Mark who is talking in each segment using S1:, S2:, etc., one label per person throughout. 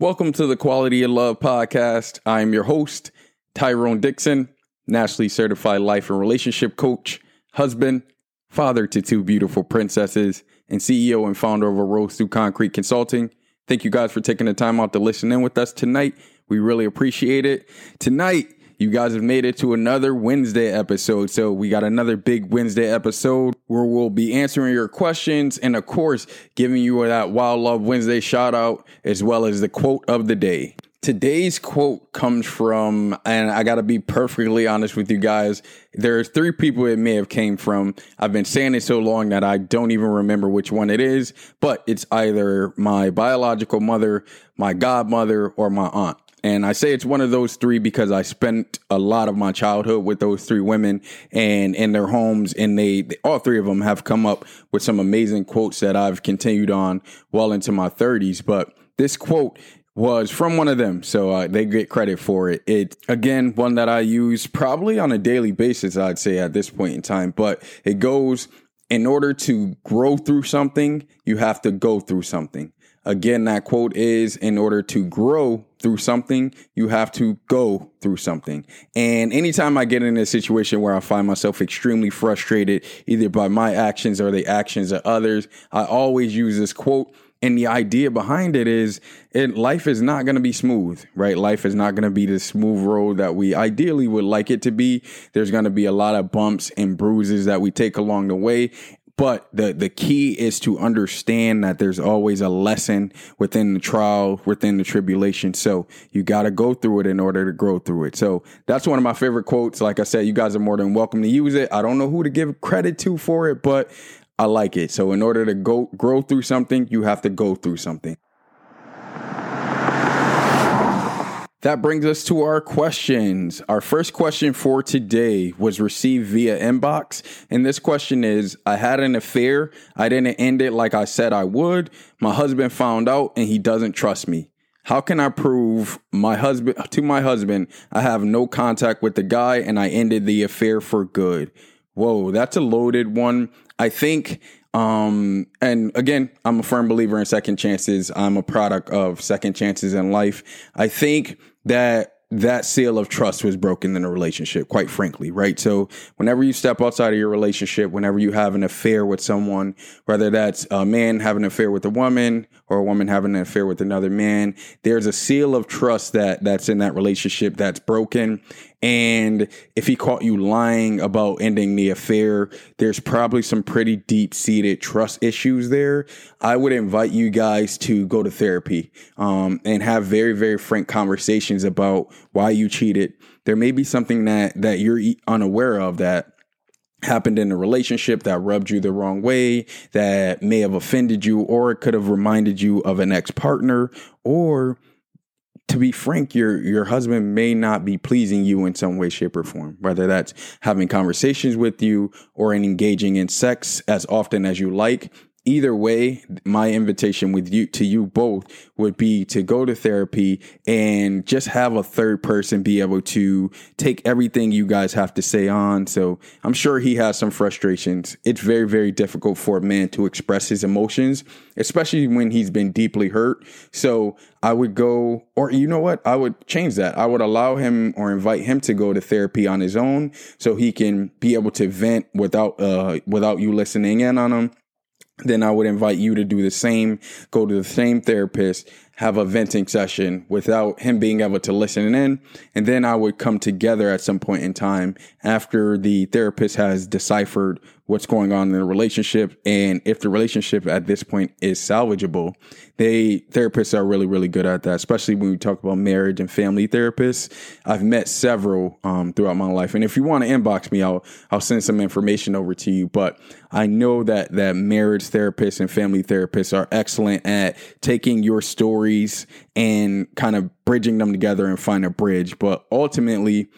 S1: Welcome to the Quality of Love podcast. I am your host, Tyrone Dixon, nationally certified life and relationship coach, husband, father to two beautiful princesses, and CEO and founder of a Rose Through Concrete Consulting. Thank you guys for taking the time out to listen in with us tonight. We really appreciate it. Tonight, you guys have made it to another Wednesday episode. So we got another big Wednesday episode where we'll be answering your questions and of course giving you that Wild Love Wednesday shout out as well as the quote of the day. Today's quote comes from, and I got to be perfectly honest with you guys. There's three people it may have came from. I've been saying it so long that I don't even remember which one it is, but it's either my biological mother, my godmother, or my aunt. And I say it's one of those three because I spent a lot of my childhood with those three women and in their homes. And they, all three of them have come up with some amazing quotes that I've continued on well into my 30s. But this quote was from one of them. So uh, they get credit for it. It, again, one that I use probably on a daily basis, I'd say at this point in time. But it goes, in order to grow through something, you have to go through something. Again, that quote is in order to grow through something, you have to go through something. And anytime I get in a situation where I find myself extremely frustrated, either by my actions or the actions of others, I always use this quote. And the idea behind it is it, life is not going to be smooth, right? Life is not going to be the smooth road that we ideally would like it to be. There's going to be a lot of bumps and bruises that we take along the way. But the, the key is to understand that there's always a lesson within the trial, within the tribulation. So you got to go through it in order to grow through it. So that's one of my favorite quotes. Like I said, you guys are more than welcome to use it. I don't know who to give credit to for it, but I like it. So in order to go grow through something, you have to go through something. That brings us to our questions. Our first question for today was received via inbox. And this question is I had an affair. I didn't end it like I said I would. My husband found out and he doesn't trust me. How can I prove my husband to my husband I have no contact with the guy and I ended the affair for good? Whoa, that's a loaded one. I think um, and again, I'm a firm believer in second chances. I'm a product of second chances in life. I think that that seal of trust was broken in a relationship, quite frankly, right? So whenever you step outside of your relationship, whenever you have an affair with someone, whether that's a man having an affair with a woman or a woman having an affair with another man, there's a seal of trust that that's in that relationship that's broken. And if he caught you lying about ending the affair, there's probably some pretty deep seated trust issues there. I would invite you guys to go to therapy um, and have very, very frank conversations about why you cheated. There may be something that that you're unaware of that happened in a relationship that rubbed you the wrong way, that may have offended you, or it could have reminded you of an ex partner, or to be frank, your your husband may not be pleasing you in some way, shape, or form. Whether that's having conversations with you or in engaging in sex as often as you like, either way, my invitation with you to you both would be to go to therapy and just have a third person be able to take everything you guys have to say on. So I'm sure he has some frustrations. It's very, very difficult for a man to express his emotions, especially when he's been deeply hurt. So I would go, or you know what? I would change that. I would allow him or invite him to go to therapy on his own so he can be able to vent without, uh, without you listening in on him then I would invite you to do the same, go to the same therapist, have a venting session without him being able to listen in. And then I would come together at some point in time after the therapist has deciphered what's going on in the relationship. And if the relationship at this point is salvageable, they therapists are really, really good at that, especially when we talk about marriage and family therapists. I've met several um, throughout my life. And if you want to inbox me, I'll, I'll send some information over to you. But I know that, that marriage therapists and family therapists are excellent at taking your story boundaries and kind of bridging them together and find a bridge. But ultimately,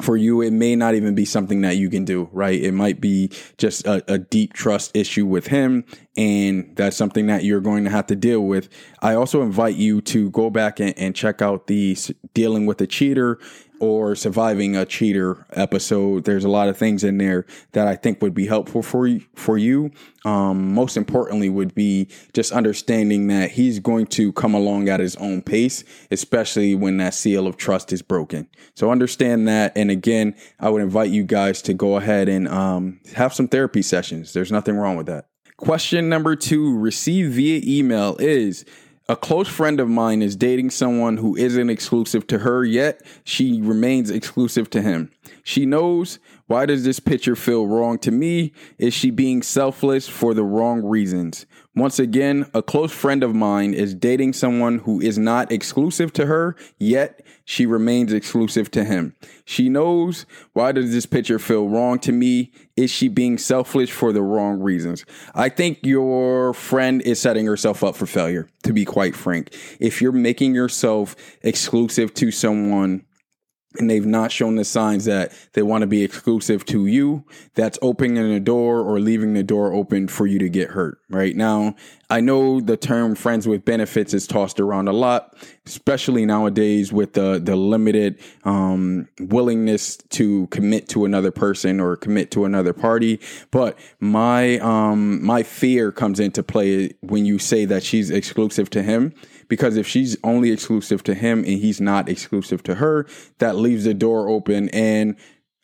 S1: for you, it may not even be something that you can do, right? It might be just a, a, deep trust issue with him, and that's something that you're going to have to deal with. I also invite you to go back and, and check out the dealing with a cheater or surviving a cheater episode. There's a lot of things in there that I think would be helpful for you, for you. Um, most importantly would be just understanding that he's going to come along at his own pace, especially when that seal of trust is broken. So understand that. And again, I would invite you guys to go ahead and um, have some therapy sessions. There's nothing wrong with that. Question number two, received via email is a close friend of mine is dating someone who isn't exclusive to her yet she remains exclusive to him. She knows why does this picture feel wrong to me? Is she being selfless for the wrong reasons? Once again, a close friend of mine is dating someone who is not exclusive to her, yet she remains exclusive to him. She knows why does this picture feel wrong to me? Is she being selfish for the wrong reasons? I think your friend is setting herself up for failure, to be quite frank. If you're making yourself exclusive to someone and they've not shown the signs that they want to be exclusive to you, that's opening the door or leaving the door open for you to get hurt. Right now, I know the term friends with benefits is tossed around a lot, especially nowadays with the, the limited um, willingness to commit to another person or commit to another party. But my um, my fear comes into play when you say that she's exclusive to him because if she's only exclusive to him and he's not exclusive to her, that leaves the door open. And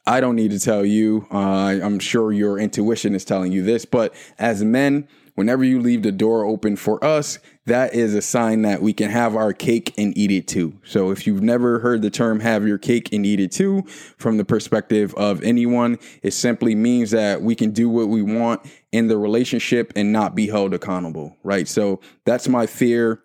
S1: I don't need to tell you, uh, I'm sure your intuition is telling you this, but as men, whenever you leave the door open for us, that is a sign that we can have our cake and eat it too. So if you've never heard the term have your cake and eat it too from the perspective of anyone, it simply means that we can do what we want in the relationship and not be held accountable, right? So that's my fear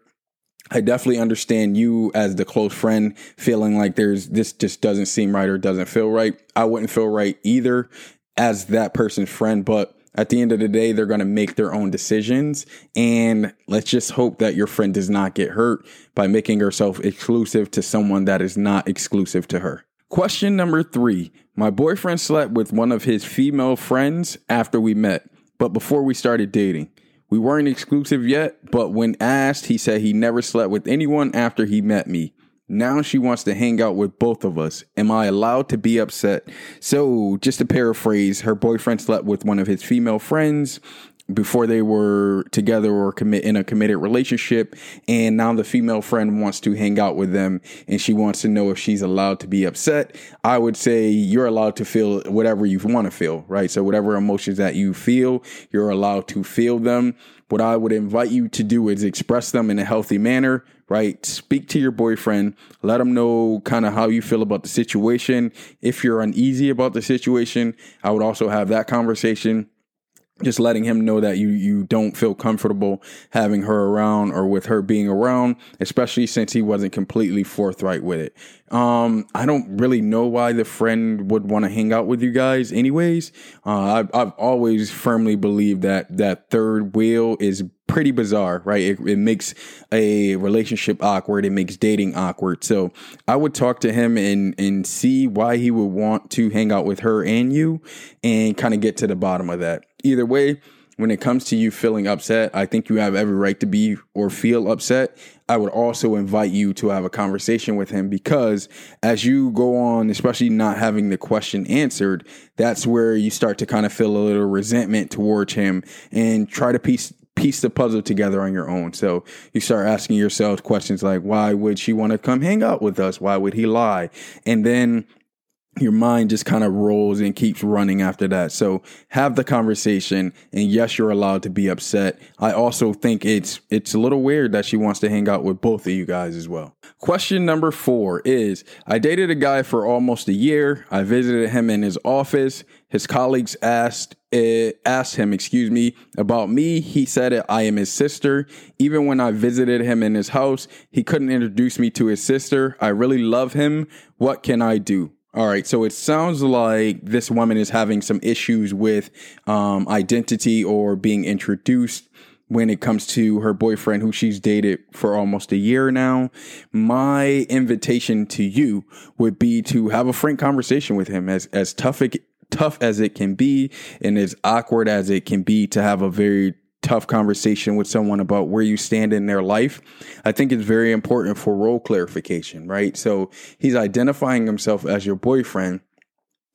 S1: I definitely understand you as the close friend feeling like there's this just doesn't seem right or doesn't feel right. I wouldn't feel right either as that person's friend, but at the end of the day, they're going to make their own decisions. And let's just hope that your friend does not get hurt by making herself exclusive to someone that is not exclusive to her. Question number three My boyfriend slept with one of his female friends after we met, but before we started dating. We weren't exclusive yet, but when asked, he said he never slept with anyone after he met me. Now she wants to hang out with both of us. Am I allowed to be upset? So, just to paraphrase, her boyfriend slept with one of his female friends before they were together or commit in a committed relationship and now the female friend wants to hang out with them and she wants to know if she's allowed to be upset. I would say you're allowed to feel whatever you want to feel right? So whatever emotions that you feel you're allowed to feel them. What i would invite you to do is express them in a healthy manner right? Speak to your boyfriend. Let him know kind of how you feel about the situation. If you're uneasy about the situation i would also have that conversation just letting him know that you you don't feel comfortable having her around or with her being around, especially since he wasn't completely forthright with it. Um, I don't really know why the friend would want to hang out with you guys, anyways. Uh, I've, I've always firmly believed that that third wheel is pretty bizarre, right? It, it, makes a relationship awkward. It makes dating awkward. So I would talk to him and and see why he would want to hang out with her and you, and kind of get to the bottom of that. Either way, when it comes to you feeling upset, I think you have every right to be or feel upset. I would also invite you to have a conversation with him because as you go on, especially not having the question answered, that's where you start to kind of feel a little resentment towards him and try to piece piece the puzzle together on your own. So you start asking yourself questions like, why would she want to come hang out with us? Why would he lie? And then your mind just kind of rolls and keeps running after that. So have the conversation and yes, you're allowed to be upset. I also think it's it's a little weird that she wants to hang out with both of you guys as well. Question number 4 is I dated a guy for almost a year. I visited him in his office. His colleagues asked uh, asked him, excuse me, about me. He said I am his sister. Even when I visited him in his house, he couldn't introduce me to his sister. I really love him. What can I do? All right, so it sounds like this woman is having some issues with um, identity or being introduced when it comes to her boyfriend who she's dated for almost a year now. My invitation to you would be to have a frank conversation with him as as tough it, tough as it can be and as awkward as it can be to have a very tough conversation with someone about where you stand in their life, I think it's very important for role clarification, right? So he's identifying himself as your boyfriend.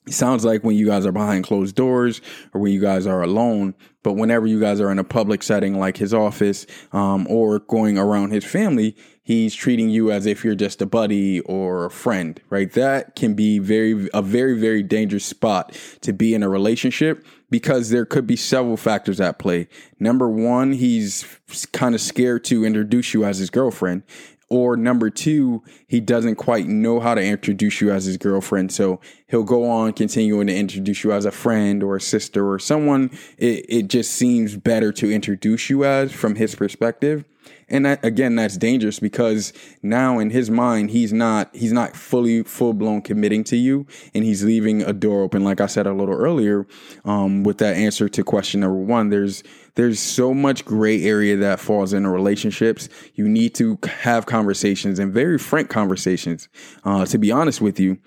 S1: It sounds like when you guys are behind closed doors or when you guys are alone, but whenever you guys are in a public setting like his office um, or going around his family, he's treating you as if you're just a buddy or a friend, right? That can be very a very very dangerous spot to be in a relationship because there could be several factors at play. Number 1, he's kind of scared to introduce you as his girlfriend. Or number two, he doesn't quite know how to introduce you as his girlfriend. So he'll go on continuing to introduce you as a friend or a sister or someone it, it just seems better to introduce you as from his perspective and that, again that's dangerous because now in his mind he's not he's not fully full blown committing to you and he's leaving a door open. Like i said a little earlier um, with that answer to question number one there's there's so much gray area that falls into relationships. You need to have conversations and very frank conversations. Uh, to be honest with you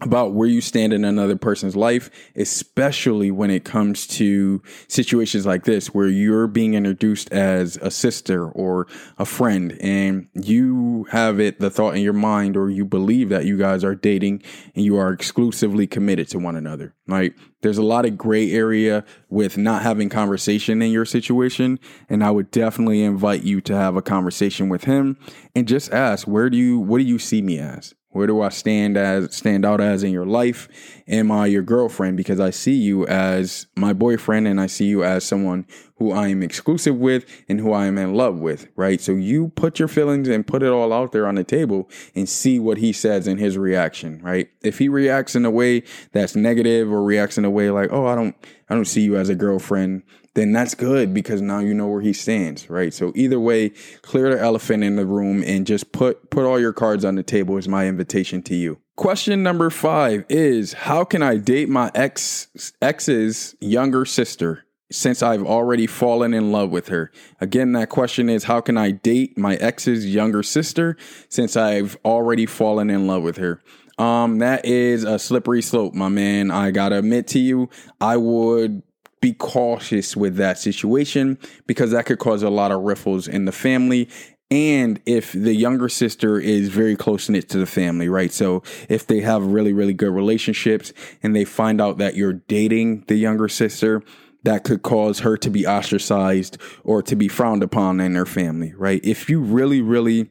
S1: about where you stand in another person's life, especially when it comes to situations like this, where you're being introduced as a sister or a friend, and you have it, the thought in your mind, or you believe that you guys are dating and you are exclusively committed to one another. Right? There's a lot of gray area with not having conversation in your situation. And I would definitely invite you to have a conversation with him and just ask, where do you, what do you see me as? Where do I stand as stand out as in your life? Am I your girlfriend? Because I see you as my boyfriend and I see you as someone who I am exclusive with and who I am in love with, right? So you put your feelings and put it all out there on the table and see what he says in his reaction, right? If he reacts in a way that's negative or reacts in a way like, "Oh, I don't I don't see you as a girlfriend," then that's good because now you know where he stands, right? So either way, clear the elephant in the room and just put put all your cards on the table is my invitation to you. Question number 5 is how can I date my ex ex's younger sister? since I've already fallen in love with her. Again, that question is how can I date my ex's younger sister since I've already fallen in love with her? Um, that is a slippery slope, my man. I gotta admit to you, I would be cautious with that situation because that could cause a lot of riffles in the family and if the younger sister is very close knit to the family, right? So if they have really, really good relationships and they find out that you're dating the younger sister, that could cause her to be ostracized or to be frowned upon in her family, right? If you really, really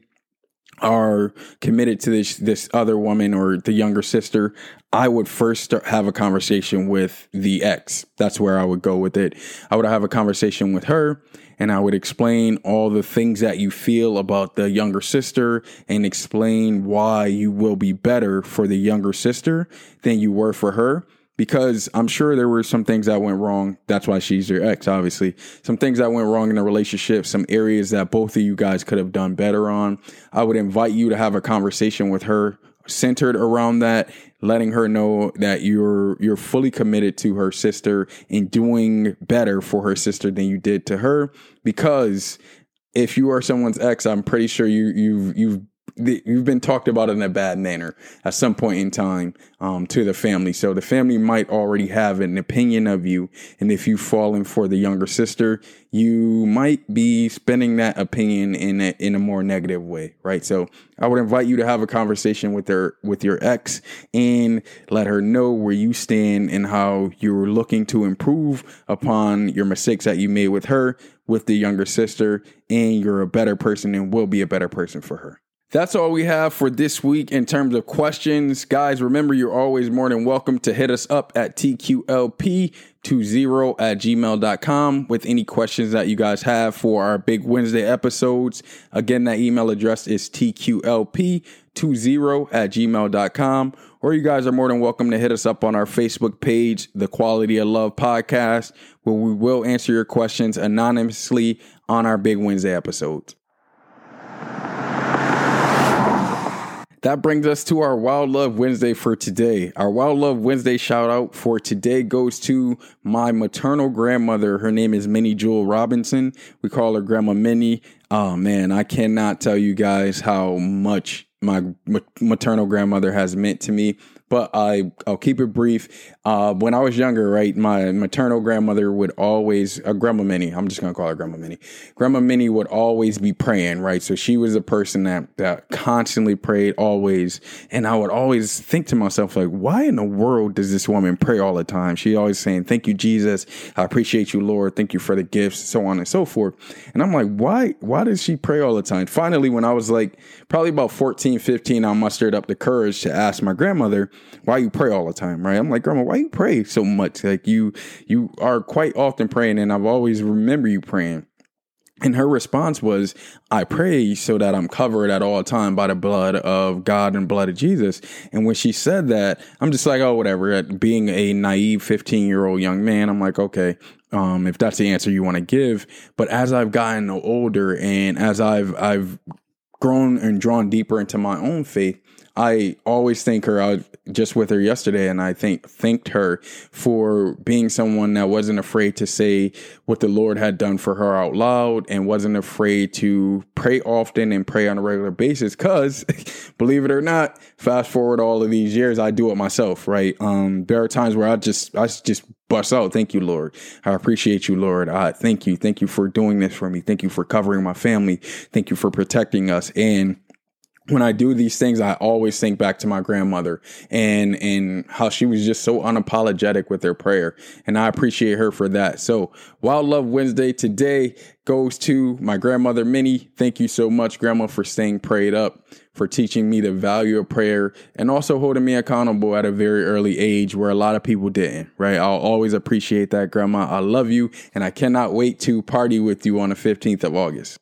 S1: are committed to this this other woman or the younger sister, I would first start, have a conversation with the ex. That's where I would go with it. I would have a conversation with her and I would explain all the things that you feel about the younger sister and explain why you will be better for the younger sister than you were for her because I'm sure there were some things that went wrong. That's why she's your ex, obviously. Some things that went wrong in the relationship, some areas that both of you guys could have done better on. I would invite you to have a conversation with her centered around that, letting her know that you're you're fully committed to her sister and doing better for her sister than you did to her because if you are someone's ex, I'm pretty sure you you've you've you've been talked about in a bad manner at some point in time um, to the family. So the family might already have an opinion of you, and if you've fallen for the younger sister, you might be spending that opinion in a, in a more negative way, right? So I would invite you to have a conversation with her with your ex and let her know where you stand and how you're looking to improve upon your mistakes that you made with her with the younger sister and you're a better person and will be a better person for her. That's all we have for this week in terms of questions. Guys, remember you're always more than welcome to hit us up at TQLP20 at gmail.com with any questions that you guys have for our big Wednesday episodes. Again, that email address is TQLP20 at gmail.com. Or you guys are more than welcome to hit us up on our Facebook page, The Quality of Love Podcast, where we will answer your questions anonymously on our big Wednesday episodes. That brings us to our Wild Love Wednesday for today. Our Wild Love Wednesday shout out for today goes to my maternal grandmother. Her name is Minnie Jewel Robinson. We call her Grandma Minnie. Oh man, I cannot tell you guys how much my maternal grandmother has meant to me but I I'll keep it brief. Uh, when I was younger, right, my maternal grandmother would always, uh, Grandma Minnie, I'm just gonna call her Grandma Minnie. Grandma Minnie would always be praying, right? So she was a person that that constantly prayed, always, and I would always think to myself, like, why in the world does this woman pray all the time? She always saying, "Thank you, Jesus. I appreciate you, Lord. Thank you for the gifts, so on and so forth." And I'm like, why? Why does she pray all the time? Finally, when I was like probably about 14, 15, I mustered up the courage to ask my grandmother why you pray all the time, right? I'm like, Grandma, why you pray so much? Like you you are quite often praying, and I've always remember you praying. And her response was, I pray so that I'm covered at all time by the blood of God and blood of Jesus. And when she said that, I'm just like, oh, whatever. Being a naive 15 year old young man, I'm like, okay, um, if that's the answer you want to give. But as I've gotten older and as I've, I've grown and drawn deeper into my own faith, I always think her. I just with her yesterday, and I think thanked her for being someone that wasn't afraid to say what the Lord had done for her out loud, and wasn't afraid to pray often and pray on a regular basis. Cause, believe it or not, fast forward all of these years, I do it myself. Right? Um, there are times where I just, I just bust out. Thank you, Lord. I appreciate you, Lord. I thank you. Thank you for doing this for me. Thank you for covering my family. Thank you for protecting us and when I do these things, I always think back to my grandmother and and how she was just so unapologetic with her prayer, and I appreciate her for that. So, Wild Love Wednesday today goes to my grandmother Minnie. Thank you so much, Grandma, for staying prayed up, for teaching me the value of prayer, and also holding me accountable at a very early age where a lot of people didn't. Right? I'll always appreciate that, Grandma. I love you, and I cannot wait to party with you on the fifteenth of August.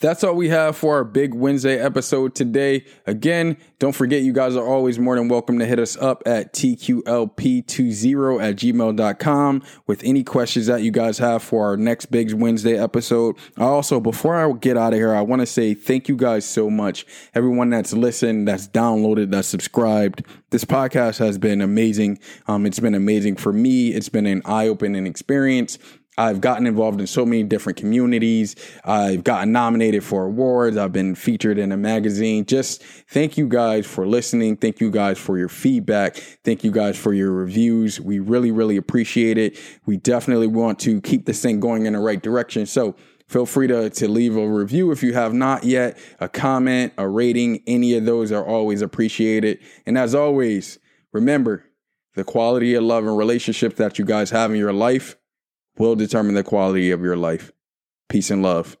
S1: That's all we have for our big Wednesday episode today. Again, don't forget you guys are always more than welcome to hit us up at tqlp20 at gmail.com with any questions that you guys have for our next big Wednesday episode. Also, before I get out of here, I want to say thank you guys so much. Everyone that's listened, that's downloaded, that's subscribed. This podcast has been amazing. Um, it's been amazing for me. It's been an eye opening experience. I've gotten involved in so many different communities. I've gotten nominated for awards. I've been featured in a magazine. Just thank you guys for listening. Thank you guys for your feedback. Thank you guys for your reviews. We really, really appreciate it. We definitely want to keep this thing going in the right direction. So feel free to, to leave a review if you have not yet, a comment, a rating. Any of those are always appreciated. And as always, remember the quality of love and relationships that you guys have in your life will determine the quality of your life. Peace and love.